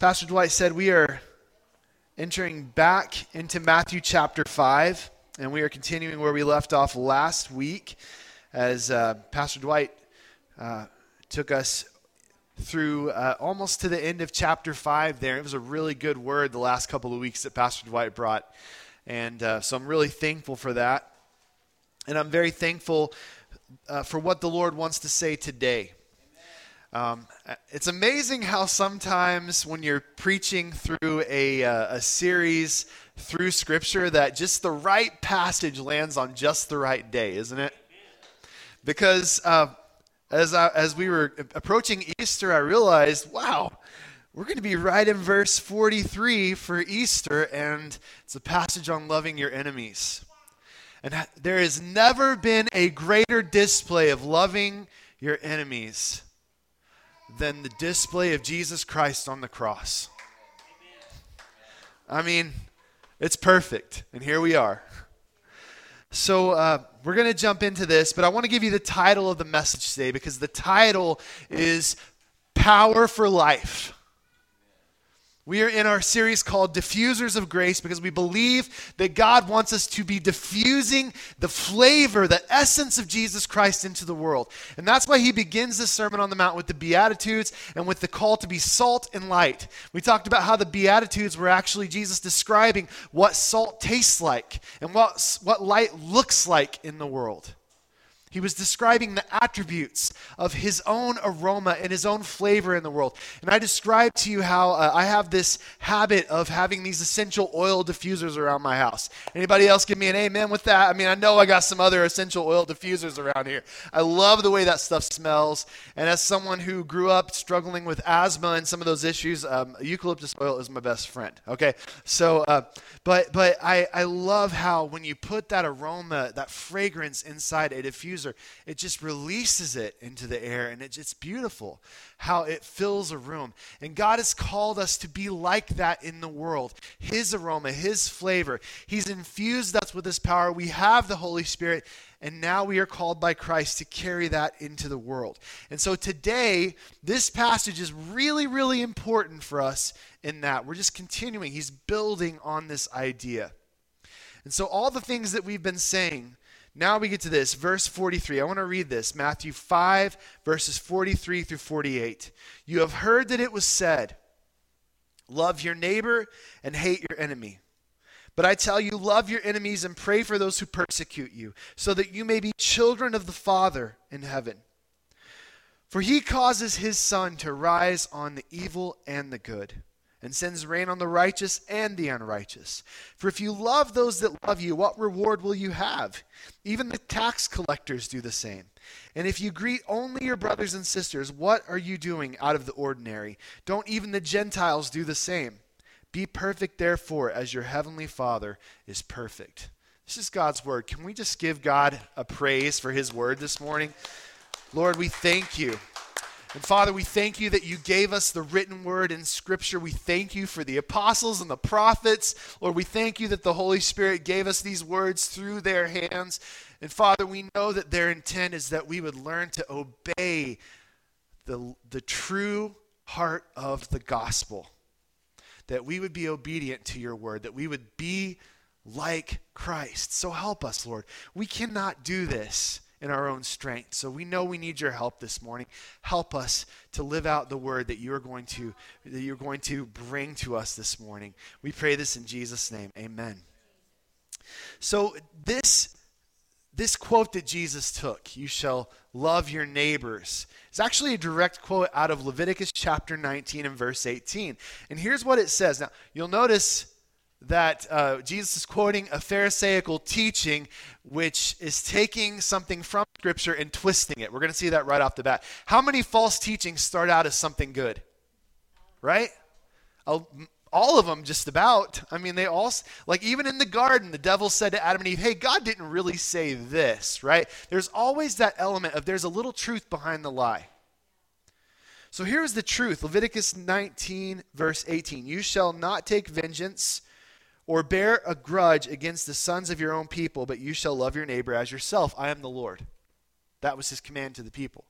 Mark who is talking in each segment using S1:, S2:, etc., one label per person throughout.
S1: Pastor Dwight said, we are entering back into Matthew chapter 5, and we are continuing where we left off last week as uh, Pastor Dwight uh, took us through uh, almost to the end of chapter 5 there. It was a really good word the last couple of weeks that Pastor Dwight brought. And uh, so I'm really thankful for that. And I'm very thankful uh, for what the Lord wants to say today. Um, it's amazing how sometimes when you're preaching through a, uh, a series through Scripture, that just the right passage lands on just the right day, isn't it? Because uh, as, I, as we were approaching Easter, I realized, wow, we're going to be right in verse 43 for Easter, and it's a passage on loving your enemies. And there has never been a greater display of loving your enemies than the display of Jesus Christ on the cross. I mean, it's perfect. And here we are. So, uh, we're going to jump into this, but I want to give you the title of the message today because the title is Power for Life. We are in our series called Diffusers of Grace because we believe that God wants us to be diffusing the flavor, the essence of Jesus Christ into the world. And that's why he begins the Sermon on the Mount with the Beatitudes and with the call to be salt and light. We talked about how the Beatitudes were actually Jesus describing what salt tastes like and what, what light looks like in the world. He was describing the attributes of his own aroma and his own flavor in the world. And I described to you how uh, I have this habit of having these essential oil diffusers around my house. Anybody else give me an amen with that? I mean, I know I got some other essential oil diffusers around here. I love the way that stuff smells. And as someone who grew up struggling with asthma and some of those issues, um, eucalyptus oil is my best friend. Okay, so uh, but but I I love how when you put that aroma, that fragrance inside a diffuser diffuser, it just releases it into the air and it's beautiful how it fills a room. And God has called us to be like that in the world. His aroma, His flavor. He's infused us with His power. We have the Holy Spirit. And now we are called by Christ to carry that into the world. And so today, this passage is really, really important for us in that. We're just continuing. He's building on this idea. And so, all the things that we've been saying now we get to this, verse 43. I want to read this Matthew 5, verses 43 through 48. You have heard that it was said, Love your neighbor and hate your enemy. But I tell you, love your enemies and pray for those who persecute you, so that you may be children of the Father in heaven. For he causes his sun to rise on the evil and the good and sends rain on the righteous and the unrighteous. For if you love those that love you, what reward will you have? Even the tax collectors do the same. And if you greet only your brothers and sisters, what are you doing out of the ordinary? Don't even the Gentiles do the same? Be perfect, therefore, as your heavenly Father is perfect. This is God's word. Can we just give God a praise for his word this morning? Lord, we thank you. And Father, we thank you that you gave us the written word in Scripture. We thank you for the apostles and the prophets. Lord, we thank you that the Holy Spirit gave us these words through their hands. And Father, we know that their intent is that we would learn to obey the, the true heart of the gospel, that we would be obedient to your word, that we would be like Christ. So help us, Lord. We cannot do this in our own strength. So we know we need your help this morning. Help us to live out the word that you're going to that you're going to bring to us this morning. We pray this in Jesus name. Amen. So this this quote that Jesus took, you shall love your neighbors, is actually a direct quote out of Leviticus chapter 19 and verse 18. And here's what it says. Now, you'll notice that uh, Jesus is quoting a Pharisaical teaching, which is taking something from Scripture and twisting it. We're going to see that right off the bat. How many false teachings start out as something good? Right? All of them, just about. I mean, they all, like even in the garden, the devil said to Adam and Eve, hey, God didn't really say this, right? There's always that element of there's a little truth behind the lie. So here's the truth Leviticus 19, verse 18. You shall not take vengeance or bear a grudge against the sons of your own people, but you shall love your neighbor as yourself. I am the Lord. That was his command to the people.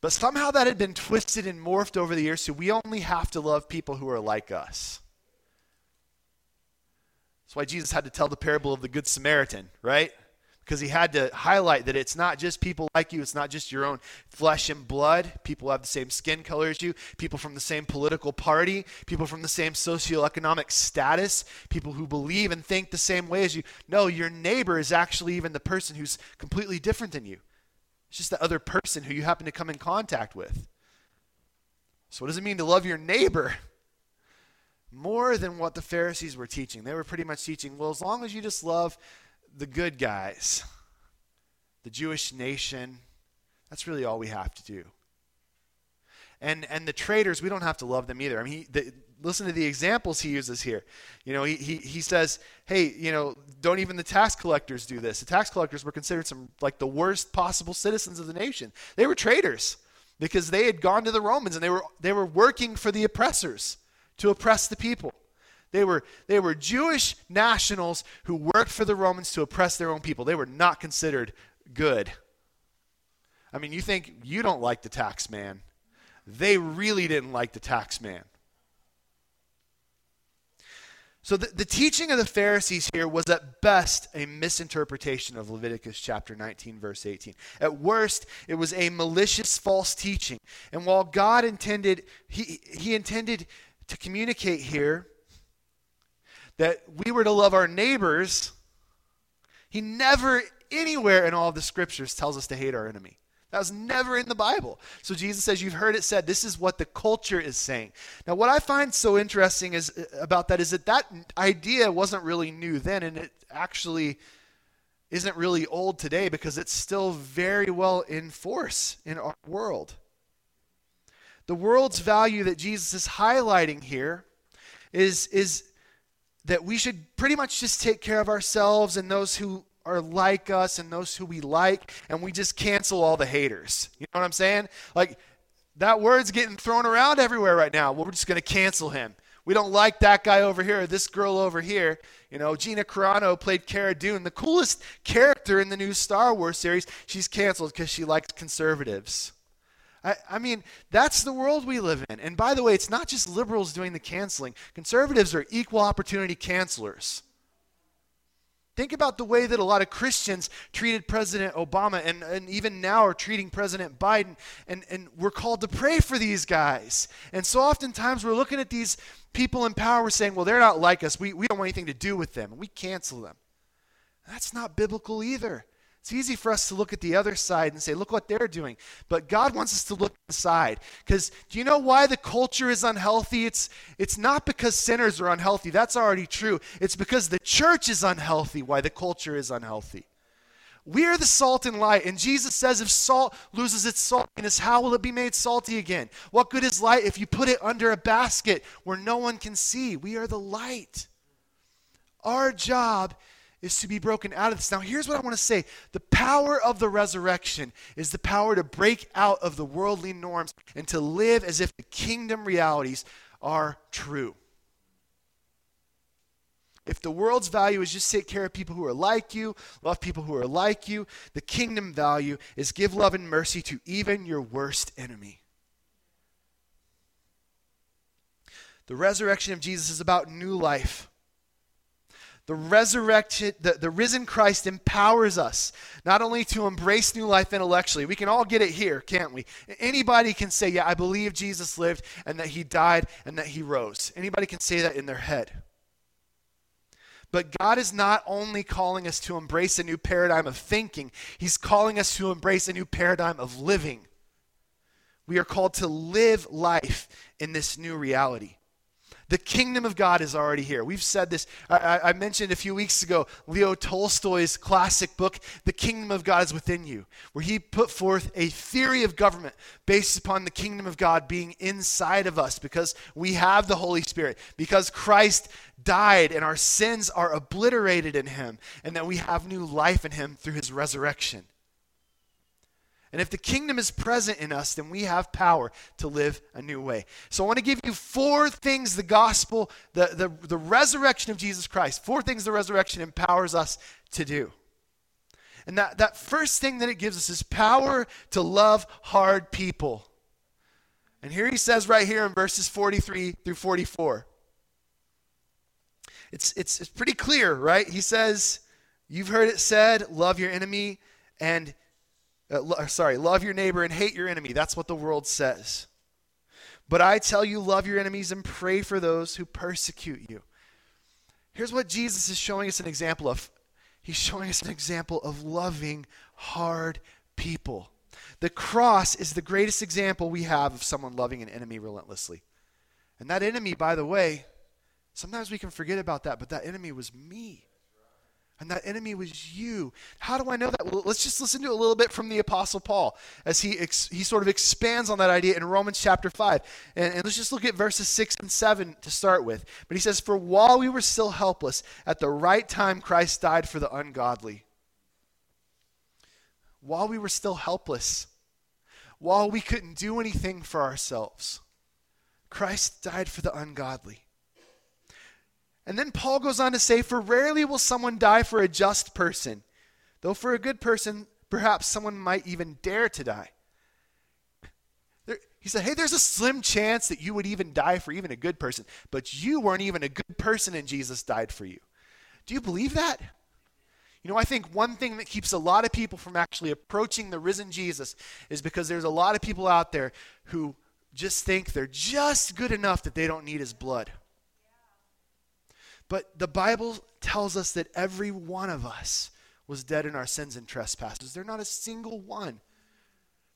S1: But somehow that had been twisted and morphed over the years, so we only have to love people who are like us. That's why Jesus had to tell the parable of the Good Samaritan, right? Because he had to highlight that it's not just people like you, it's not just your own flesh and blood. People have the same skin color as you, people from the same political party, people from the same socioeconomic status, people who believe and think the same way as you. No, your neighbor is actually even the person who's completely different than you. It's just the other person who you happen to come in contact with. So, what does it mean to love your neighbor? more than what the Pharisees were teaching. They were pretty much teaching, well, as long as you just love the good guys, the Jewish nation, that's really all we have to do. And and the traitors, we don't have to love them either. I mean, he, the, listen to the examples he uses here. You know, he, he, he says, hey, you know, don't even the tax collectors do this. The tax collectors were considered some like the worst possible citizens of the nation. They were traitors because they had gone to the Romans and they were they were working for the oppressors to oppress the people. They were, they were Jewish nationals who worked for the Romans to oppress their own people. They were not considered good. I mean, you think you don't like the tax man. They really didn't like the tax man. So the, the teaching of the Pharisees here was at best a misinterpretation of Leviticus chapter 19, verse 18. At worst, it was a malicious false teaching. And while God intended, he, he intended to communicate here that we were to love our neighbors, he never, anywhere in all of the scriptures, tells us to hate our enemy. That was never in the Bible. So Jesus says, You've heard it said, this is what the culture is saying. Now, what I find so interesting is uh, about that is that that idea wasn't really new then, and it actually isn't really old today because it's still very well in force in our world. The world's value that Jesus is highlighting here is, is that we should pretty much just take care of ourselves and those who are like us and those who we like, and we just cancel all the haters. You know what I'm saying? Like, that word's getting thrown around everywhere right now. Well, we're just going to cancel him. We don't like that guy over here, this girl over here. You know, Gina Carano played Cara Dune, the coolest character in the new Star Wars series. She's canceled because she likes conservatives. I, I, mean, that's the world we live in. And by the way, it's not just liberals doing the canceling, conservatives are equal opportunity cancelers. Think about the way that a lot of Christians treated President Obama and, and even now are treating President Biden. And, and we're called to pray for these guys. And so oftentimes we're looking at these people in power, we're saying, well, they're not like us. We, we don't want anything to do with them. And we cancel them. That's not biblical either. It's easy for us to look at the other side and say, look what they're doing. But God wants us to look inside. Because do you know why the culture is unhealthy? It's, it's not because sinners are unhealthy. That's already true. It's because the church is unhealthy why the culture is unhealthy. We are the salt and light. And Jesus says if salt loses its saltiness, how will it be made salty again? What good is light if you put it under a basket where no one can see? We are the light. Our job is to be broken out of this. Now, here's what I want to say the power of the resurrection is the power to break out of the worldly norms and to live as if the kingdom realities are true. If the world's value is just take care of people who are like you, love people who are like you, the kingdom value is give love and mercy to even your worst enemy. The resurrection of Jesus is about new life. The resurrected, the, the risen Christ empowers us not only to embrace new life intellectually, we can all get it here, can't we? Anybody can say, Yeah, I believe Jesus lived and that he died and that he rose. Anybody can say that in their head. But God is not only calling us to embrace a new paradigm of thinking, He's calling us to embrace a new paradigm of living. We are called to live life in this new reality. The kingdom of God is already here. We've said this. I, I, mentioned a few weeks ago Leo Tolstoy's classic book, The Kingdom of God is Within You, where he put forth a theory of government based upon the kingdom of God being inside of us because we have the Holy Spirit, because Christ died and our sins are obliterated in him, and that we have new life in him through his resurrection. And if the kingdom is present in us, then we have power to live a new way. So I want to give you four things the gospel, the, the, the resurrection of Jesus Christ, four things the resurrection empowers us to do. And that, that first thing that it gives us is power to love hard people. And here he says right here in verses 43 through 44. It's, it's, it's pretty clear, right? He says, You've heard it said, love your enemy and, uh, lo- sorry, love your neighbor and hate your enemy. That's what the world says. But I tell you, love your enemies and pray for those who persecute you. Here's what Jesus is showing us an example of He's showing us an example of loving hard people. The cross is the greatest example we have of someone loving an enemy relentlessly. And that enemy, by the way, sometimes we can forget about that, but that enemy was me. And that enemy was you. How do I know that? Well, let's just listen to a little bit from the Apostle Paul as he, ex- he sort of expands on that idea in Romans chapter 5. And, and let's just look at verses 6 and 7 to start with. But he says, For while we were still helpless, at the right time Christ died for the ungodly. While we were still helpless, while we couldn't do anything for ourselves, Christ died for the ungodly. And then Paul goes on to say, For rarely will someone die for a just person, though for a good person, perhaps someone might even dare to die. He said, Hey, there's a slim chance that you would even die for even a good person, but you weren't even a good person and Jesus died for you. Do you believe that? You know, I think one thing that keeps a lot of people from actually approaching the risen Jesus is because there's a lot of people out there who just think they're just good enough that they don't need his blood. But the Bible tells us that every one of us was dead in our sins and trespasses. There's not a single one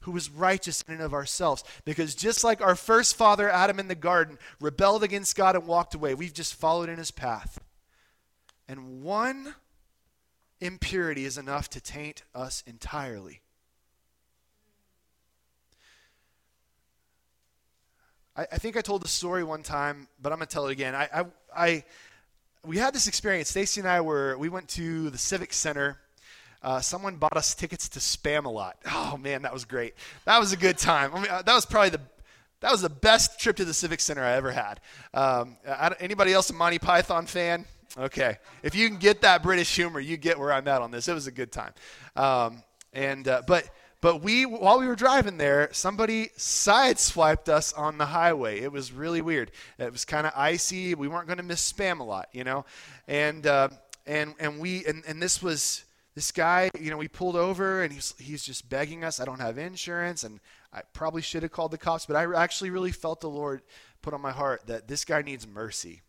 S1: who was righteous in and of ourselves. Because just like our first father, Adam, in the garden, rebelled against God and walked away, we've just followed in his path. And one impurity is enough to taint us entirely. I, I think I told the story one time, but I'm going to tell it again. I, I, I we had this experience. Stacy and I were we went to the Civic Center. Uh, someone bought us tickets to Spamalot. Oh man, that was great. That was a good time. I mean, uh, that was probably the that was the best trip to the Civic Center I ever had. Um, anybody else a Monty Python fan? Okay, if you can get that British humor, you get where I'm at on this. It was a good time. Um, and uh, but but we, while we were driving there, somebody sideswiped us on the highway. It was really weird. It was kind of icy. We weren't going to miss Spamalot, you know, and uh, and and we and, and this was this guy. You know, we pulled over and he's he's just begging us. I don't have insurance, and I probably should have called the cops, but I actually really felt the Lord put on my heart that this guy needs mercy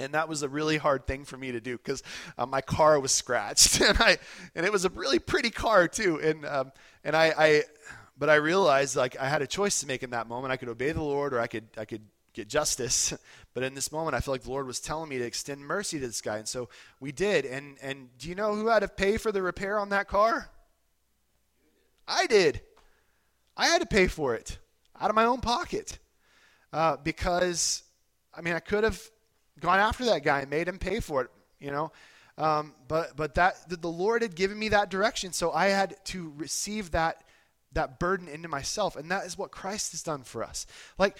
S1: and that was a really hard thing for me to do because uh, my car was scratched. And I and it was a really pretty car too. And um, and I, I but I realized like I had a choice to make in that moment. I could obey the Lord or I could I could get justice. But in this moment I feel like the Lord was telling me to extend mercy to this guy. And so we did. And and do you know who had to pay for the repair on that car? I did. I had to pay for it out of my own pocket uh, because I mean I could have gone after that guy and made him pay for it, you know. Um, but but that the Lord had given me that direction, so I had to receive that that burden into myself, and that is what Christ has done for us. Like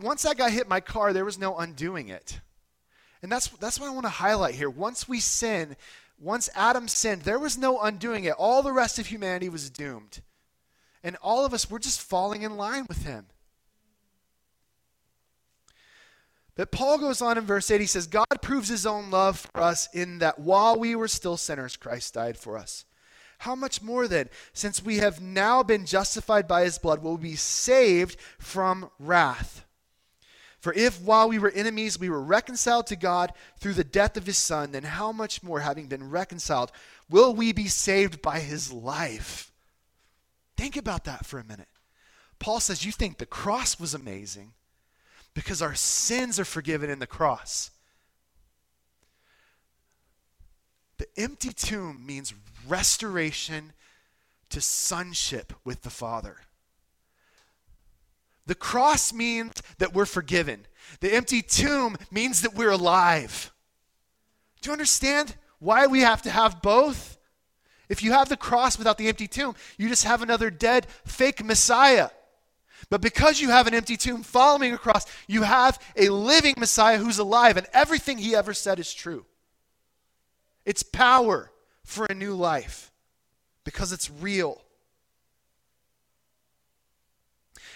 S1: once that guy hit my car, there was no undoing it, and that's that's what I want to highlight here. Once we sin, once Adam sinned, there was no undoing it. All the rest of humanity was doomed, and all of us were just falling in line with him. But Paul goes on in verse 8, he says, God proves his own love for us in that while we were still sinners, Christ died for us. How much more then, since we have now been justified by his blood, will we be saved from wrath? For if while we were enemies we were reconciled to God through the death of his Son, then how much more, having been reconciled, will we be saved by his life? Think about that for a minute. Paul says, You think the cross was amazing because our sins are forgiven in the cross. The empty tomb means restoration to sonship with the Father. The cross means that we're forgiven. The empty tomb means that we're alive. Do you understand why we have to have both? If you have the cross without the empty tomb, you just have another dead, fake Messiah. But because you have an empty tomb following across, you have a living Messiah who's alive, and everything he ever said is true. It's power for a new life. because it's real.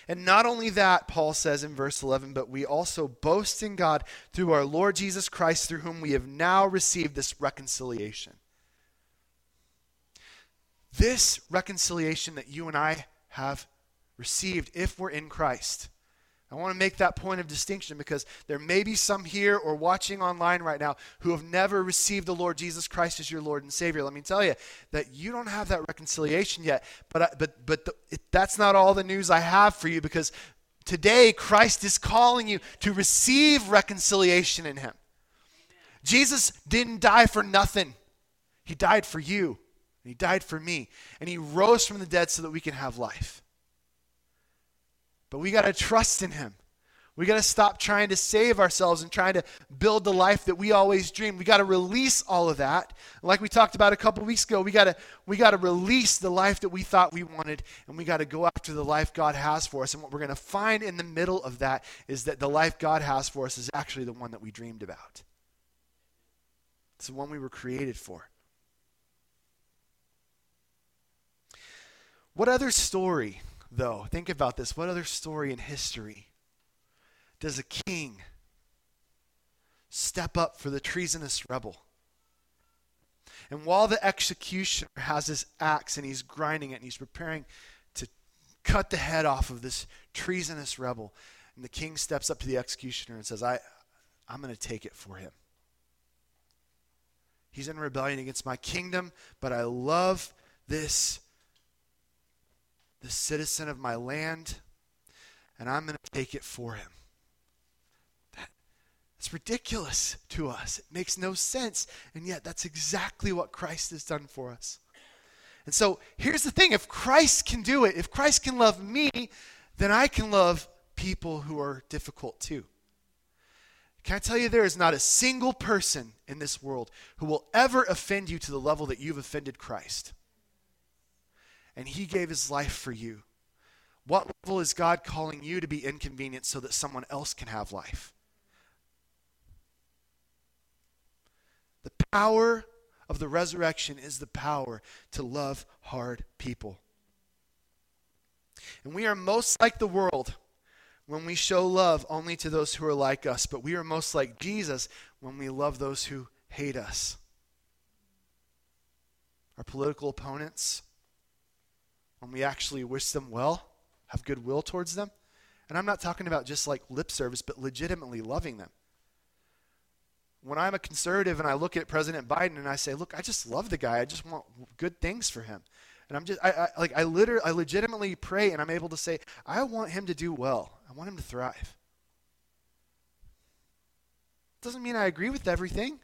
S1: And not only that, Paul says in verse 11, but we also boast in God through our Lord Jesus Christ, through whom we have now received this reconciliation. This reconciliation that you and I have received if we're in Christ. I want to make that point of distinction because there may be some here or watching online right now who have never received the Lord Jesus Christ as your Lord and Savior. Let me tell you that you don't have that reconciliation yet. But but but the, it, that's not all the news I have for you because today Christ is calling you to receive reconciliation in Him. Jesus didn't die for nothing. He died for you. And he died for me. And he rose from the dead so that we can have life. But we got to trust in him. We got to stop trying to save ourselves and trying to build the life that we always dreamed. We got to release all of that. Like we talked about a couple weeks ago, we got to we got to release the life that we thought we wanted and we got to go after the life God has for us. And what we're going to find in the middle of that is that the life God has for us is actually the one that we dreamed about. It's the one we were created for. What other story, though, think about this, what other story in history does a king step up for the treasonous rebel? And while the executioner has his axe and he's grinding it and he's preparing to cut the head off of this treasonous rebel, and the king steps up to the executioner and says, I, I'm going to take it for him. He's in rebellion against my kingdom, but I love this the citizen of my land, and I'm going to take it for him. That, that's ridiculous to us. It makes no sense, and yet that's exactly what Christ has done for us. And so here's the thing if Christ can do it, if Christ can love me, then I can love people who are difficult too. Can I tell you, there is not a single person in this world who will ever offend you to the level that you've offended Christ and he gave his life for you. What level is God calling you to be inconvenient so that someone else can have life? The power of the resurrection is the power to love hard people. And we are most like the world when we show love only to those who are like us, but we are most like Jesus when we love those who hate us. Our political opponents, when we actually wish them well, have goodwill towards them. And I'm not talking about just like lip service, but legitimately loving them. When I'm a conservative and I look at President Biden and I say, look, I just love the guy. I just want good things for him. And I'm just, I, I like, I literally, I legitimately pray and I'm able to say, I want him to do well. I want him to thrive. Doesn't mean I agree with everything.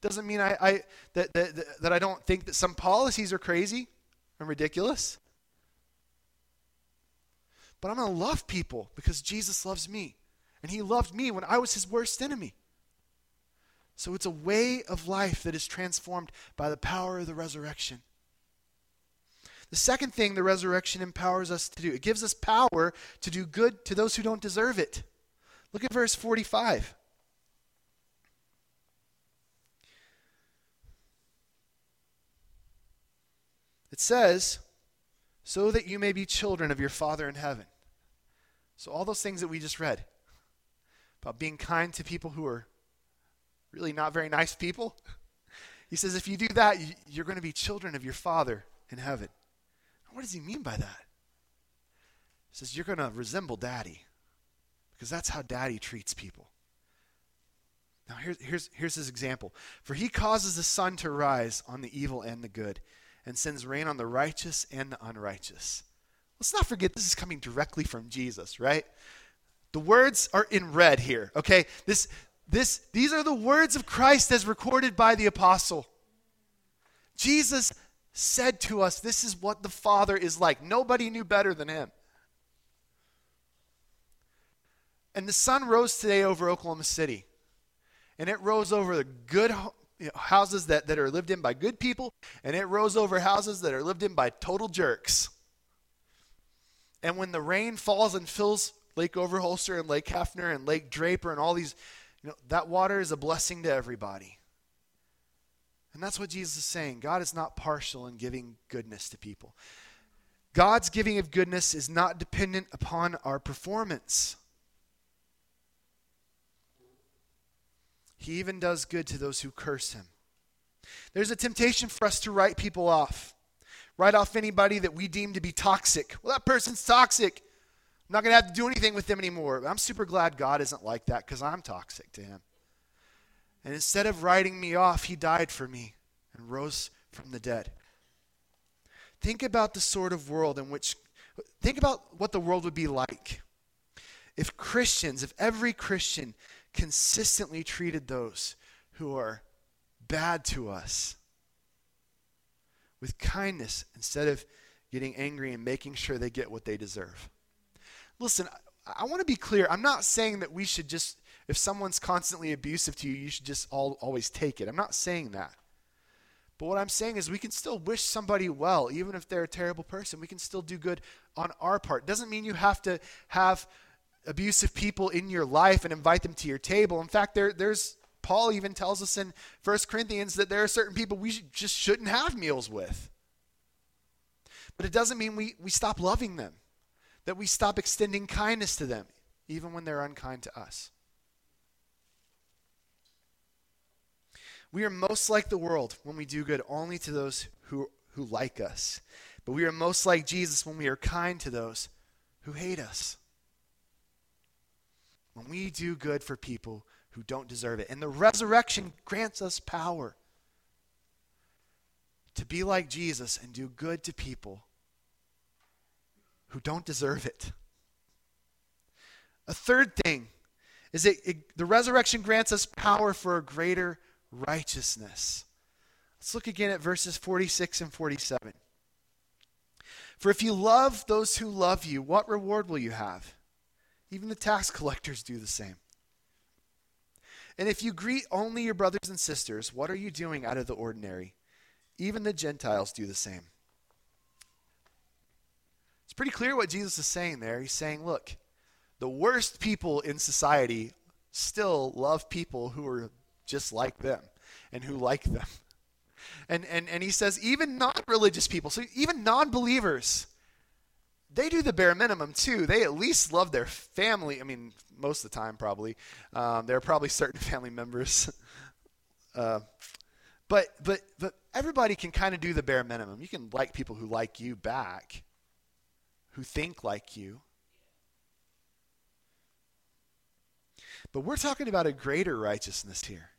S1: Doesn't mean I, I that, that, that I don't think that some policies are crazy and ridiculous. But I'm going to love people because Jesus loves me. And he loved me when I was his worst enemy. So it's a way of life that is transformed by the power of the resurrection. The second thing the resurrection empowers us to do, it gives us power to do good to those who don't deserve it. Look at verse 45. It says, so that you may be children of your Father in heaven. So, all those things that we just read about being kind to people who are really not very nice people, he says, if you do that, you're going to be children of your Father in heaven. What does he mean by that? He says, you're going to resemble daddy because that's how daddy treats people. Now, here's, here's, here's his example. For he causes the sun to rise on the evil and the good and sends rain on the righteous and the unrighteous. Let's not forget this is coming directly from Jesus, right? The words are in red here, okay? This this these are the words of Christ as recorded by the apostle. Jesus said to us, this is what the Father is like. Nobody knew better than him. And the sun rose today over Oklahoma City. And it rose over the good you know, houses that, that are lived in by good people, and it rose over houses that are lived in by total jerks. And when the rain falls and fills Lake Overholster and Lake Hefner and Lake Draper and all these, you know, that water is a blessing to everybody. And that's what Jesus is saying. God is not partial in giving goodness to people. God's giving of goodness is not dependent upon our performance. He even does good to those who curse him. There's a temptation for us to write people off, write off anybody that we deem to be toxic. Well, that person's toxic. I'm not going to have to do anything with them anymore. I'm super glad God isn't like that because I'm toxic to him. And instead of writing me off, he died for me and rose from the dead. Think about the sort of world in which, think about what the world would be like if Christians, if every Christian consistently treated those who are bad to us with kindness instead of getting angry and making sure they get what they deserve. Listen, I, I want to be clear. I'm not saying that we should just, if someone's constantly abusive to you, you should just all, always take it. I'm not saying that. But what I'm saying is we can still wish somebody well, even if they're a terrible person. We can still do good on our part. Doesn't mean you have to have abusive people in your life and invite them to your table. In fact, there, there's Paul even tells us in 1 Corinthians that there are certain people we just shouldn't have meals with. But it doesn't mean we, we stop loving them, that we stop extending kindness to them, even when they're unkind to us. We are most like the world when we do good only to those who, who like us. But we are most like Jesus when we are kind to those who hate us when we do good for people who don't deserve it. And the resurrection grants us power to be like Jesus and do good to people who don't deserve it. A third thing is that it, the resurrection grants us power for a greater righteousness. Let's look again at verses 46 and 47. For if you love those who love you, what reward will you have? Even the tax collectors do the same. And if you greet only your brothers and sisters, what are you doing out of the ordinary? Even the Gentiles do the same. It's pretty clear what Jesus is saying there. He's saying, look, the worst people in society still love people who are just like them and who like them. And, and, and he says, even non religious people, so even non believers, they do the bare minimum too. They at least love their family. I mean, most of the time, probably. Um, there are probably certain family members. uh, but but but everybody can kind of do the bare minimum. You can like people who like you back, who think like you. But we're talking about a greater righteousness here.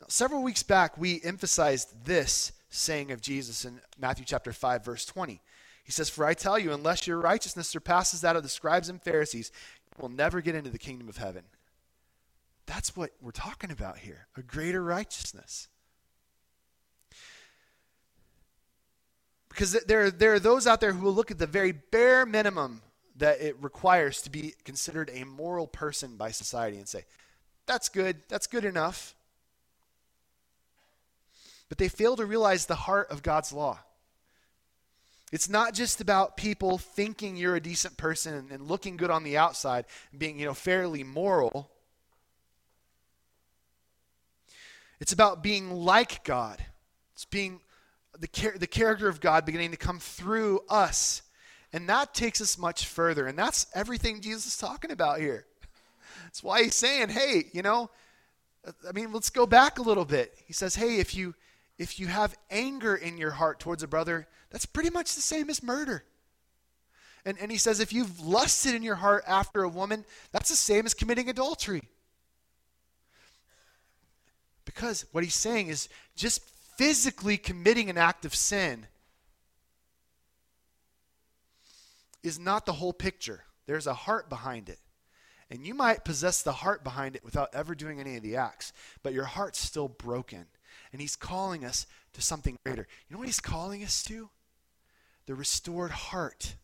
S1: Now, several weeks back, we emphasized this saying of Jesus in Matthew chapter 5, verse 20. He says, For I tell you, unless your righteousness surpasses that of the scribes and Pharisees, you will never get into the kingdom of heaven. That's what we're talking about here a greater righteousness. Because there, there are those out there who will look at the very bare minimum that it requires to be considered a moral person by society and say, that's good, that's good enough. But they fail to realize the heart of God's law. It's not just about people thinking you're a decent person and looking good on the outside and being, you know, fairly moral. It's about being like God. It's being the, char- the character of God beginning to come through us. And that takes us much further. And that's everything Jesus is talking about here. That's why he's saying, hey, you know, I mean, let's go back a little bit. He says, hey, if you if you have anger in your heart towards a brother, that's pretty much the same as murder. And, and he says, if you've lusted in your heart after a woman, that's the same as committing adultery. Because what he's saying is just physically committing an act of sin is not the whole picture. There's a heart behind it. And you might possess the heart behind it without ever doing any of the acts, but your heart's still broken. And he's calling us to something greater. You know what he's calling us to? The restored heart,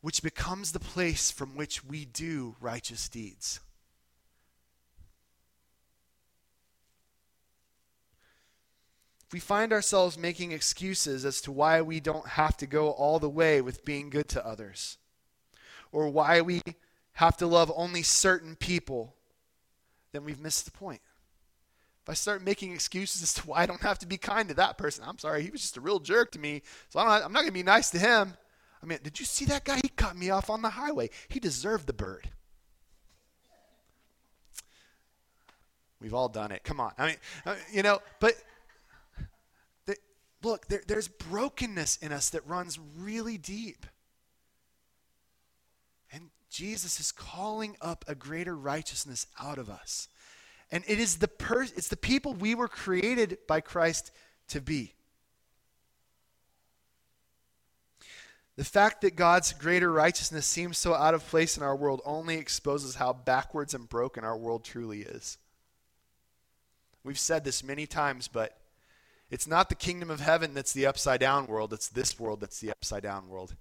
S1: which becomes the place from which we do righteous deeds. If we find ourselves making excuses as to why we don't have to go all the way with being good to others, or why we have to love only certain people, then we've missed the point. I start making excuses as to why I don't have to be kind to that person, I'm sorry, he was just a real jerk to me, so I am not going to be nice to him. I mean, did you see that guy? He cut me off on the highway. He deserved the bird. We've all done it. Come on. I mean, you know, but look, there, there's brokenness in us that runs really deep. And Jesus is calling up a greater righteousness out of us. And it is the per- it's the people we were created by Christ to be. The fact that God's greater righteousness seems so out of place in our world only exposes how backwards and broken our world truly is. We've said this many times, but it's not the kingdom of heaven that's the upside down world, it's this world that's the upside down world.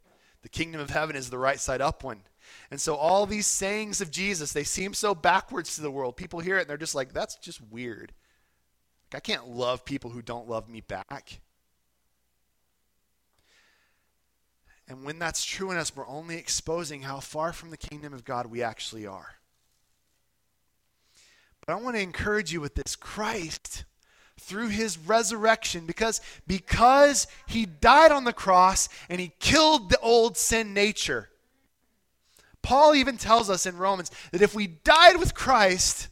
S1: The kingdom of heaven is the right side up one. And so all these sayings of Jesus, they seem so backwards to the world. People hear it and they're just like, that's just weird. Like, I can't love people who don't love me back. And when that's true in us, we're only exposing how far from the kingdom of God we actually are. But I want to encourage you with this Christ through his resurrection because because he died on the cross and he killed the old sin nature Paul even tells us in Romans that if we died with Christ,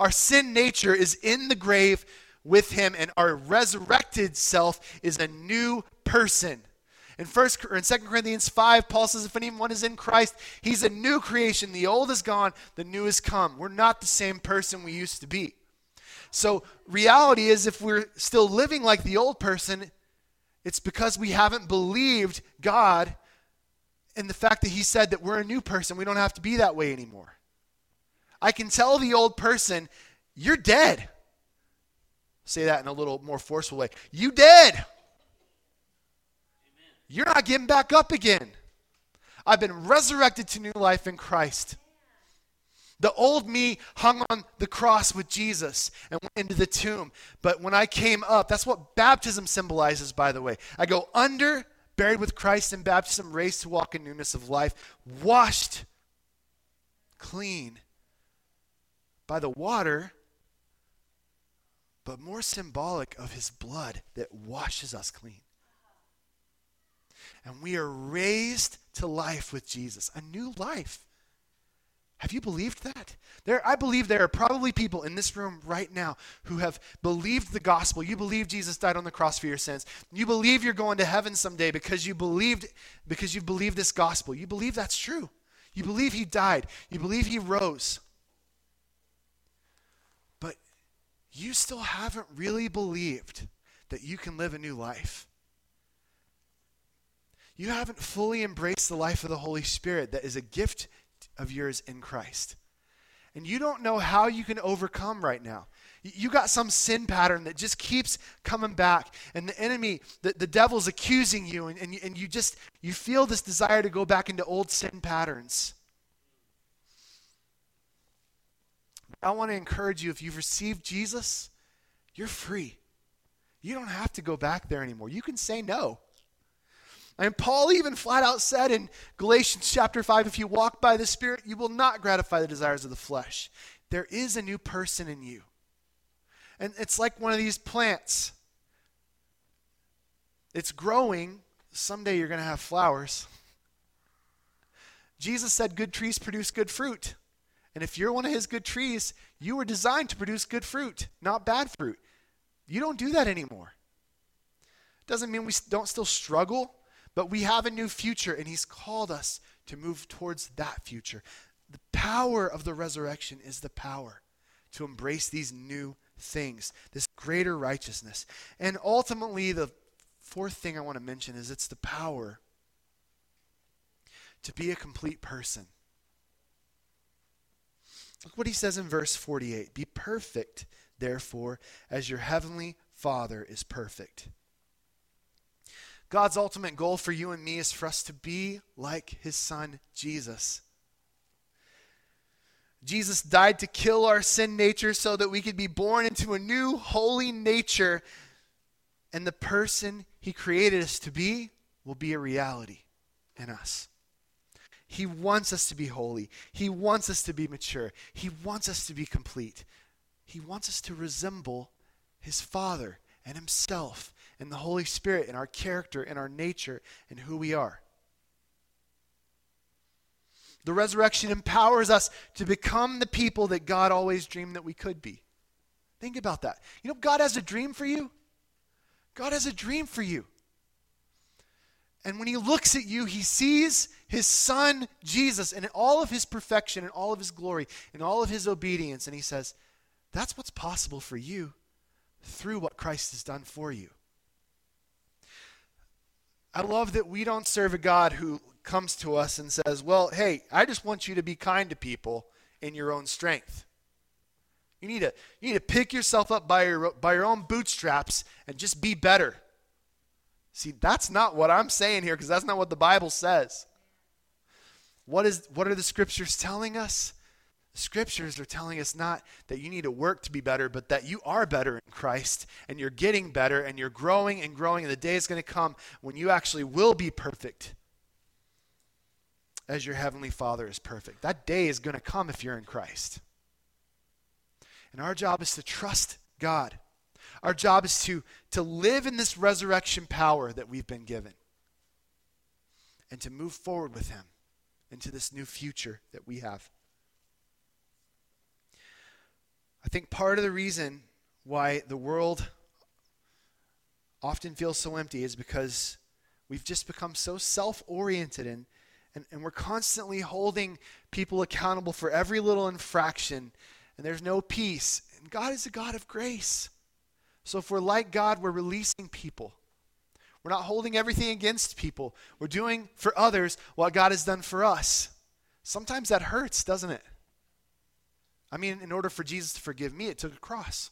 S1: our sin nature is in the grave with him and our resurrected self is a new person. In first or in 2 Corinthians 5, Paul says if anyone is in Christ, he's a new creation. The old is gone, the new has come. We're not the same person we used to be. So, reality is if we're still living like the old person, it's because we haven't believed God and the fact that he said that we're a new person, we don't have to be that way anymore. I can tell the old person, you're dead. Say that in a little more forceful way. You dead. Amen. You're not getting back up again. I've been resurrected to new life in Christ. The old me hung on the cross with Jesus and went into the tomb. But when I came up, that's what baptism symbolizes, by the way. I go under buried with Christ in baptism, raised to walk in newness of life, washed clean by the water, but more symbolic of his blood that washes us clean. And we are raised to life with Jesus, a new life. Have you believed that? There, I believe there are probably people in this room right now who have believed the gospel. You believe Jesus died on the cross for your sins. You believe you're going to heaven someday because you believed because you believe this gospel. You believe that's true. You believe he died. You believe he rose. But you still haven't really believed that you can live a new life. You haven't fully embraced the life of the Holy Spirit that is a gift of yours in Christ. And you don't know how you can overcome right now. You got some sin pattern that just keeps coming back, and the enemy, the, the devil's accusing you, and, and, you, and you just you feel this desire to go back into old sin patterns. I want to encourage you if you've received Jesus, you're free. You don't have to go back there anymore. You can say no. And Paul even flat out said in Galatians chapter 5 if you walk by the Spirit, you will not gratify the desires of the flesh. There is a new person in you. And it's like one of these plants. It's growing. Someday you're going to have flowers. Jesus said good trees produce good fruit. And if you're one of his good trees, you were designed to produce good fruit, not bad fruit. You don't do that anymore. Doesn't mean we don't still struggle but we have a new future, and He's called us to move towards that future. The power of the resurrection is the power to embrace these new things, this greater righteousness. And ultimately, the fourth thing I want to mention is it's the power to be a complete person. Look what he says in verse 48 Be perfect, therefore, as your heavenly Father is perfect. God's ultimate goal for you and me is for us to be like his son, Jesus. Jesus died to kill our sin nature so that we could be born into a new holy nature. And the person he created us to be will be a reality in us. He wants us to be holy. He wants us to be mature. He wants us to be complete. He wants us to resemble his Father and himself and the Holy Spirit and our character and our nature and who we are. The resurrection empowers us to become the people that God always dreamed that we could be. Think about that. You know, God has a dream for you. God has a dream for you. And when he looks at you, he sees his son, Jesus, and all of his perfection and all of his glory and all of his obedience. And he says, That's what's possible for you through what Christ has done for you. I love that we don't serve a God who comes to us and says, Well, hey, I just want you to be kind to people in your own strength. You need to, you need to pick yourself up by your, by your own bootstraps and just be better. See, that's not what I'm saying here because that's not what the Bible says. What, is, what are the scriptures telling us? Scriptures are telling us not that you need to work to be better, but that you are better in Christ and you're getting better and you're growing and growing. And the day is going to come when you actually will be perfect as your heavenly Father is perfect. That day is going to come if you're in Christ. And our job is to trust God. Our job is to, to live in this resurrection power that we've been given and to move forward with Him into this new future that we have. I think part of the reason why the world often feels so empty is because we've just become so self oriented and and, and we're constantly holding people accountable for every little infraction, and there's no peace. And God is a God of grace. So if we're like God, we're releasing people. We're not holding everything against people. We're doing for others what God has done for us. Sometimes that hurts, doesn't it? I mean, in order for Jesus to forgive me, it took a cross.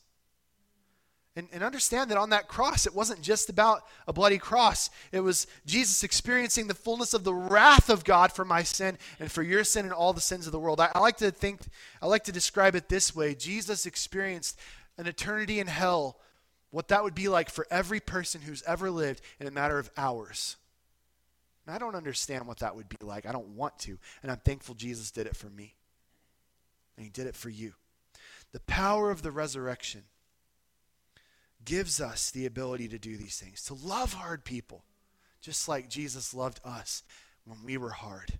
S1: And, and understand that on that cross, it wasn't just about a bloody cross. It was Jesus experiencing the fullness of the wrath of God for my sin and for your sin and all the sins of the world. I, I like to think, I like to describe it this way Jesus experienced an eternity in hell, what that would be like for every person who's ever lived in a matter of hours. And I don't understand what that would be like. I don't want to. And I'm thankful Jesus did it for me. And he did it for you. The power of the resurrection gives us the ability to do these things, to love hard people, just like Jesus loved us when we were hard.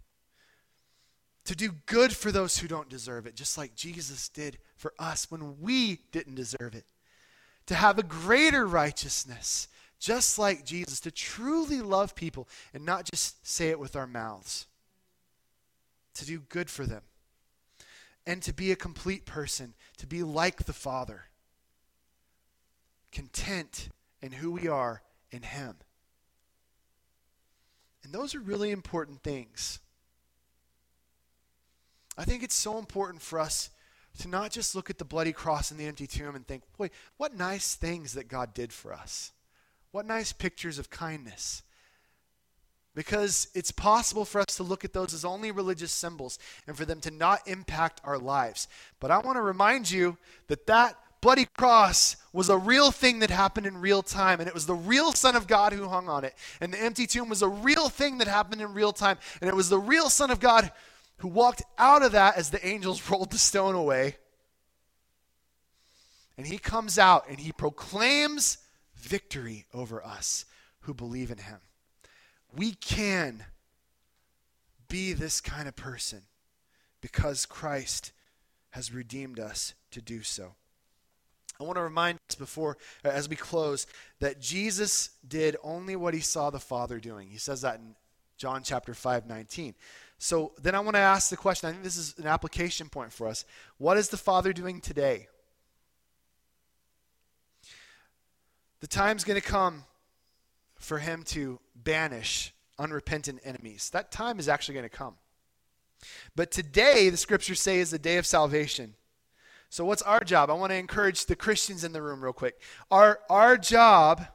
S1: To do good for those who don't deserve it, just like Jesus did for us when we didn't deserve it. To have a greater righteousness, just like Jesus, to truly love people and not just say it with our mouths. To do good for them. And to be a complete person, to be like the Father content in who we are in Him. And those are really important things. I think it's so important for us to not just look at the bloody cross and the empty tomb and think, boy, what nice things that God did for us. What nice pictures of kindness. Because it's possible for us to look at those as only religious symbols and for them to not impact our lives. But I want to remind you that that bloody cross was a real thing that happened in real time, and it was the real Son of God who hung on it. And the empty tomb was a real thing that happened in real time, and it was the real Son of God who walked out of that as the angels rolled the stone away. And he comes out and he proclaims victory over us who believe in him. We can be this kind of person because Christ has redeemed us to do so. I want to remind us before, as we close, that Jesus did only what he saw the Father doing. He says that in John chapter 5, 19. So then I want to ask the question I think this is an application point for us. What is the Father doing today? The time's going to come for him to banish unrepentant enemies. That time is actually going to come. But today, the scriptures say, is the day of salvation. So, what's our job? I want to encourage the Christians in the room real quick. Our, our job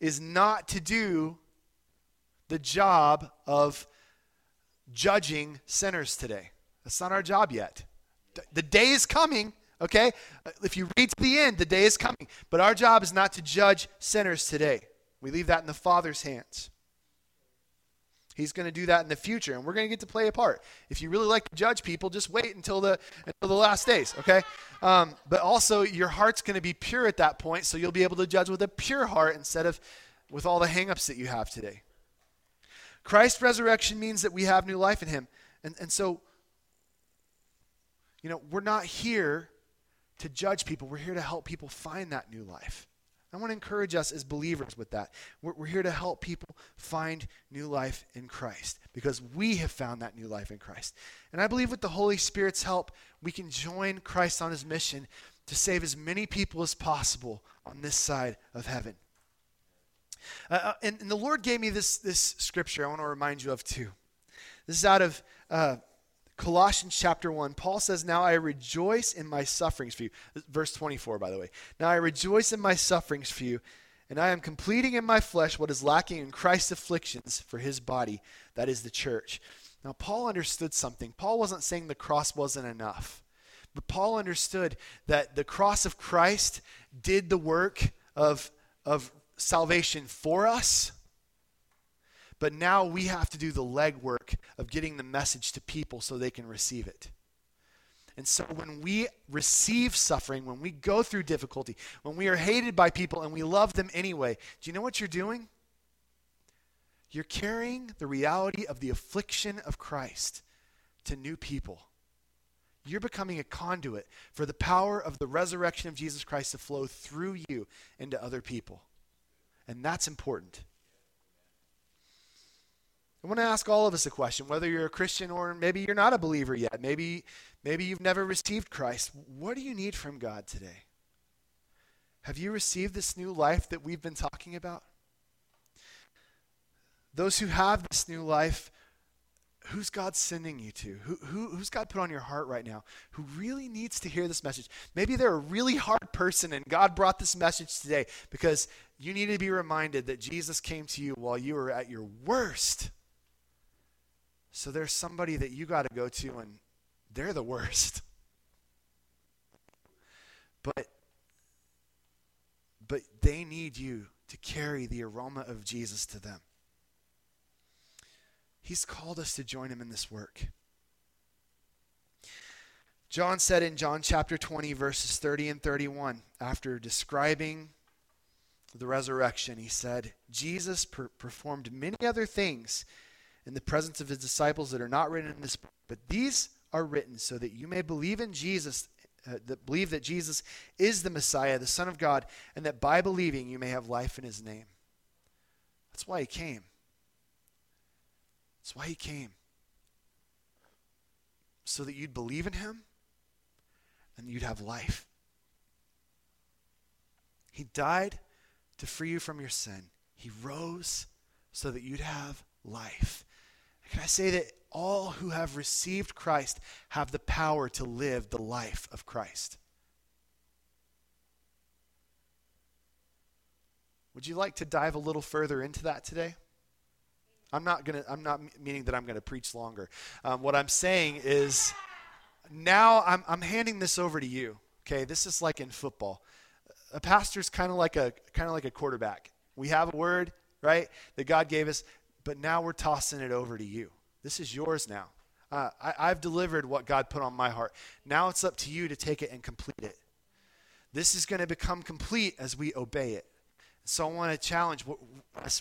S1: is not to do the job of judging sinners today. That's not our job yet. The day is coming, okay? If you read to the end, the day is coming. But our job is not to judge sinners today. We leave that in the Father's hands. He's going to do that in the future, and we're going to get to play a part. If you really like to judge people, just wait until the until the last days, okay? Um, but also, your heart's going to be pure at that point, so you'll be able to judge with a pure heart instead of with all the hangups that you have today. Christ's resurrection means that we have new life in Him, and and so, you know, we're not here to judge people. We're here to help people find that new life. I want to encourage us as believers with that. We're, we're, here to help people find new life in Christ because we have found that new life in Christ. And I believe with the Holy Spirit's help, we can join Christ on his mission to save as many people as possible on this side of heaven. Uh, uh and, and, the Lord gave me this, this scripture I want to remind you of too. This is out of uh, Colossians chapter 1, Paul says, Now I rejoice in my sufferings for you. Verse 24, by the way. Now I rejoice in my sufferings for you, and I am completing in my flesh what is lacking in Christ's afflictions for his body, that is the church. Now, Paul understood something. Paul wasn't saying the cross wasn't enough, but Paul understood that the cross of Christ did the work of, of salvation for us but now we have to do the legwork of getting the message to people so they can receive it. And so when we receive suffering, when we go through difficulty, when we are hated by people and we love them anyway, do you know what you're doing? You're carrying the reality of the affliction of Christ to new people. You're becoming a conduit for the power of the resurrection of Jesus Christ to flow through you into other people. And that's important. I want to ask all of us a question, whether you're a Christian or maybe you're not a believer yet. Maybe, maybe you've never received Christ. What do you need from God today? Have you received this new life that we've been talking about? Those who have this new life, who's God sending you to? Who, who, who's God put on your heart right now who really needs to hear this message? Maybe they're a really hard person and God brought this message today because you need to be reminded that Jesus came to you while you were at your worst. So there's somebody that you got to go to, and they're the worst. But, but they need you to carry the aroma of Jesus to them. He's called us to join him in this work. John said in John chapter 20, verses 30 and 31, after describing the resurrection, he said, Jesus per- performed many other things in the presence of his disciples that are not written in this book, but these are written so that you may believe in Jesus, uh, that believe that Jesus is the Messiah, the Son of God, and that by believing you may have life in his name. That's why he came. That's why he came. So that you'd believe in him and you'd have life. He died to free you from your sin. He rose so that you'd have life. Can I say that all who have received Christ have the power to live the life of Christ? Would you like to dive a little further into that today? I'm not gonna. I'm not meaning that I'm gonna preach longer. Um, what I'm saying is, now I'm I'm handing this over to you. Okay, this is like in football. A pastor's kind of like a kind of like a quarterback. We have a word, right, that God gave us but now we're tossing it over to you. This is yours now. Uh, I, have delivered what God put on my heart. Now it's up to you to take it and complete it. This is going to become complete as we obey it. So I want to challenge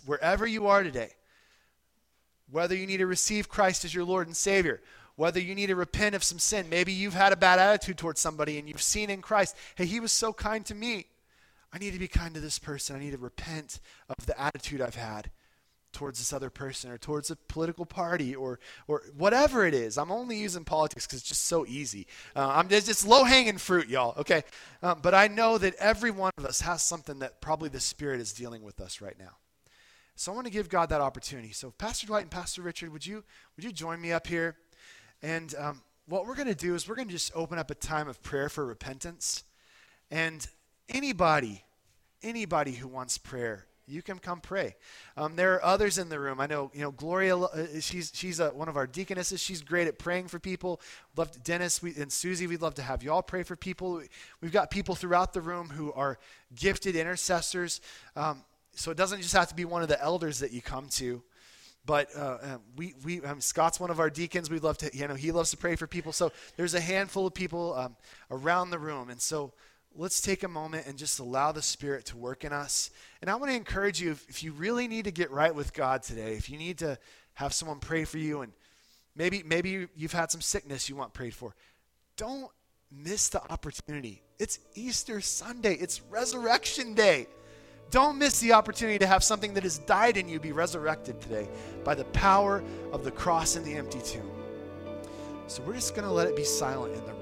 S1: wherever you are today, whether you need to receive Christ as your Lord and Savior, whether you need to repent of some sin. Maybe you've had a bad attitude towards somebody and you've seen in Christ, hey, he was so kind to me. I need to be kind to this person. I need to repent of the attitude I've had towards this other person or towards a political party or or whatever it is. I'm only using politics because it's just so easy. Uh, I'm just, it's low hanging fruit, y'all. Okay, um, but I know that every one of us has something that probably the Spirit is dealing with us right now. So I want to give God that opportunity. So Pastor Dwight and Pastor Richard, would you would you join me up here? And um, what we're going to do is we're going to just open up a time of prayer for repentance. And anybody, anybody who wants prayer you can come pray. Um, there are others in the room. I know, you know, Gloria. Uh, she's she's a, one of our deaconesses. She's great at praying for people. Love to, Dennis we, and Susie. We'd love to have y'all pray for people. We've got people throughout the room who are gifted intercessors. Um, so it doesn't just have to be one of the elders that you come to. but uh, um, we, we um, Scott's one of our deacons. We'd love to, you know, he loves to pray for people. So there's a handful of people um, around the room. And so let's take a moment and just allow the Spirit to work in us. And I want to encourage you if, if you really need to get right with God today, if you need to have someone pray for you, and maybe, maybe you've had some sickness you want prayed for, don't miss the opportunity. It's Easter Sunday, it's Resurrection Day. Don't miss the opportunity to have something that has died in you be resurrected today by the power of the cross and the empty tomb. So we're just going to let it be silent in the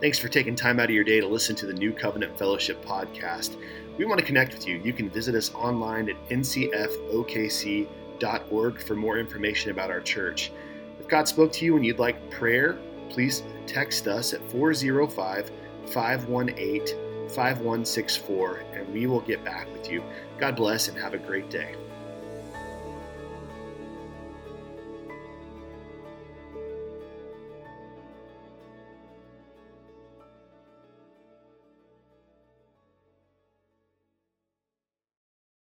S2: Thanks for taking time out of your day to listen to the New Covenant Fellowship podcast. We want to connect with you. You can visit us online at ncfokc.org for more information about our church. If God spoke to you and you'd like prayer, please text us at 405 518 5164 and we will get back with you. God bless and have a great day.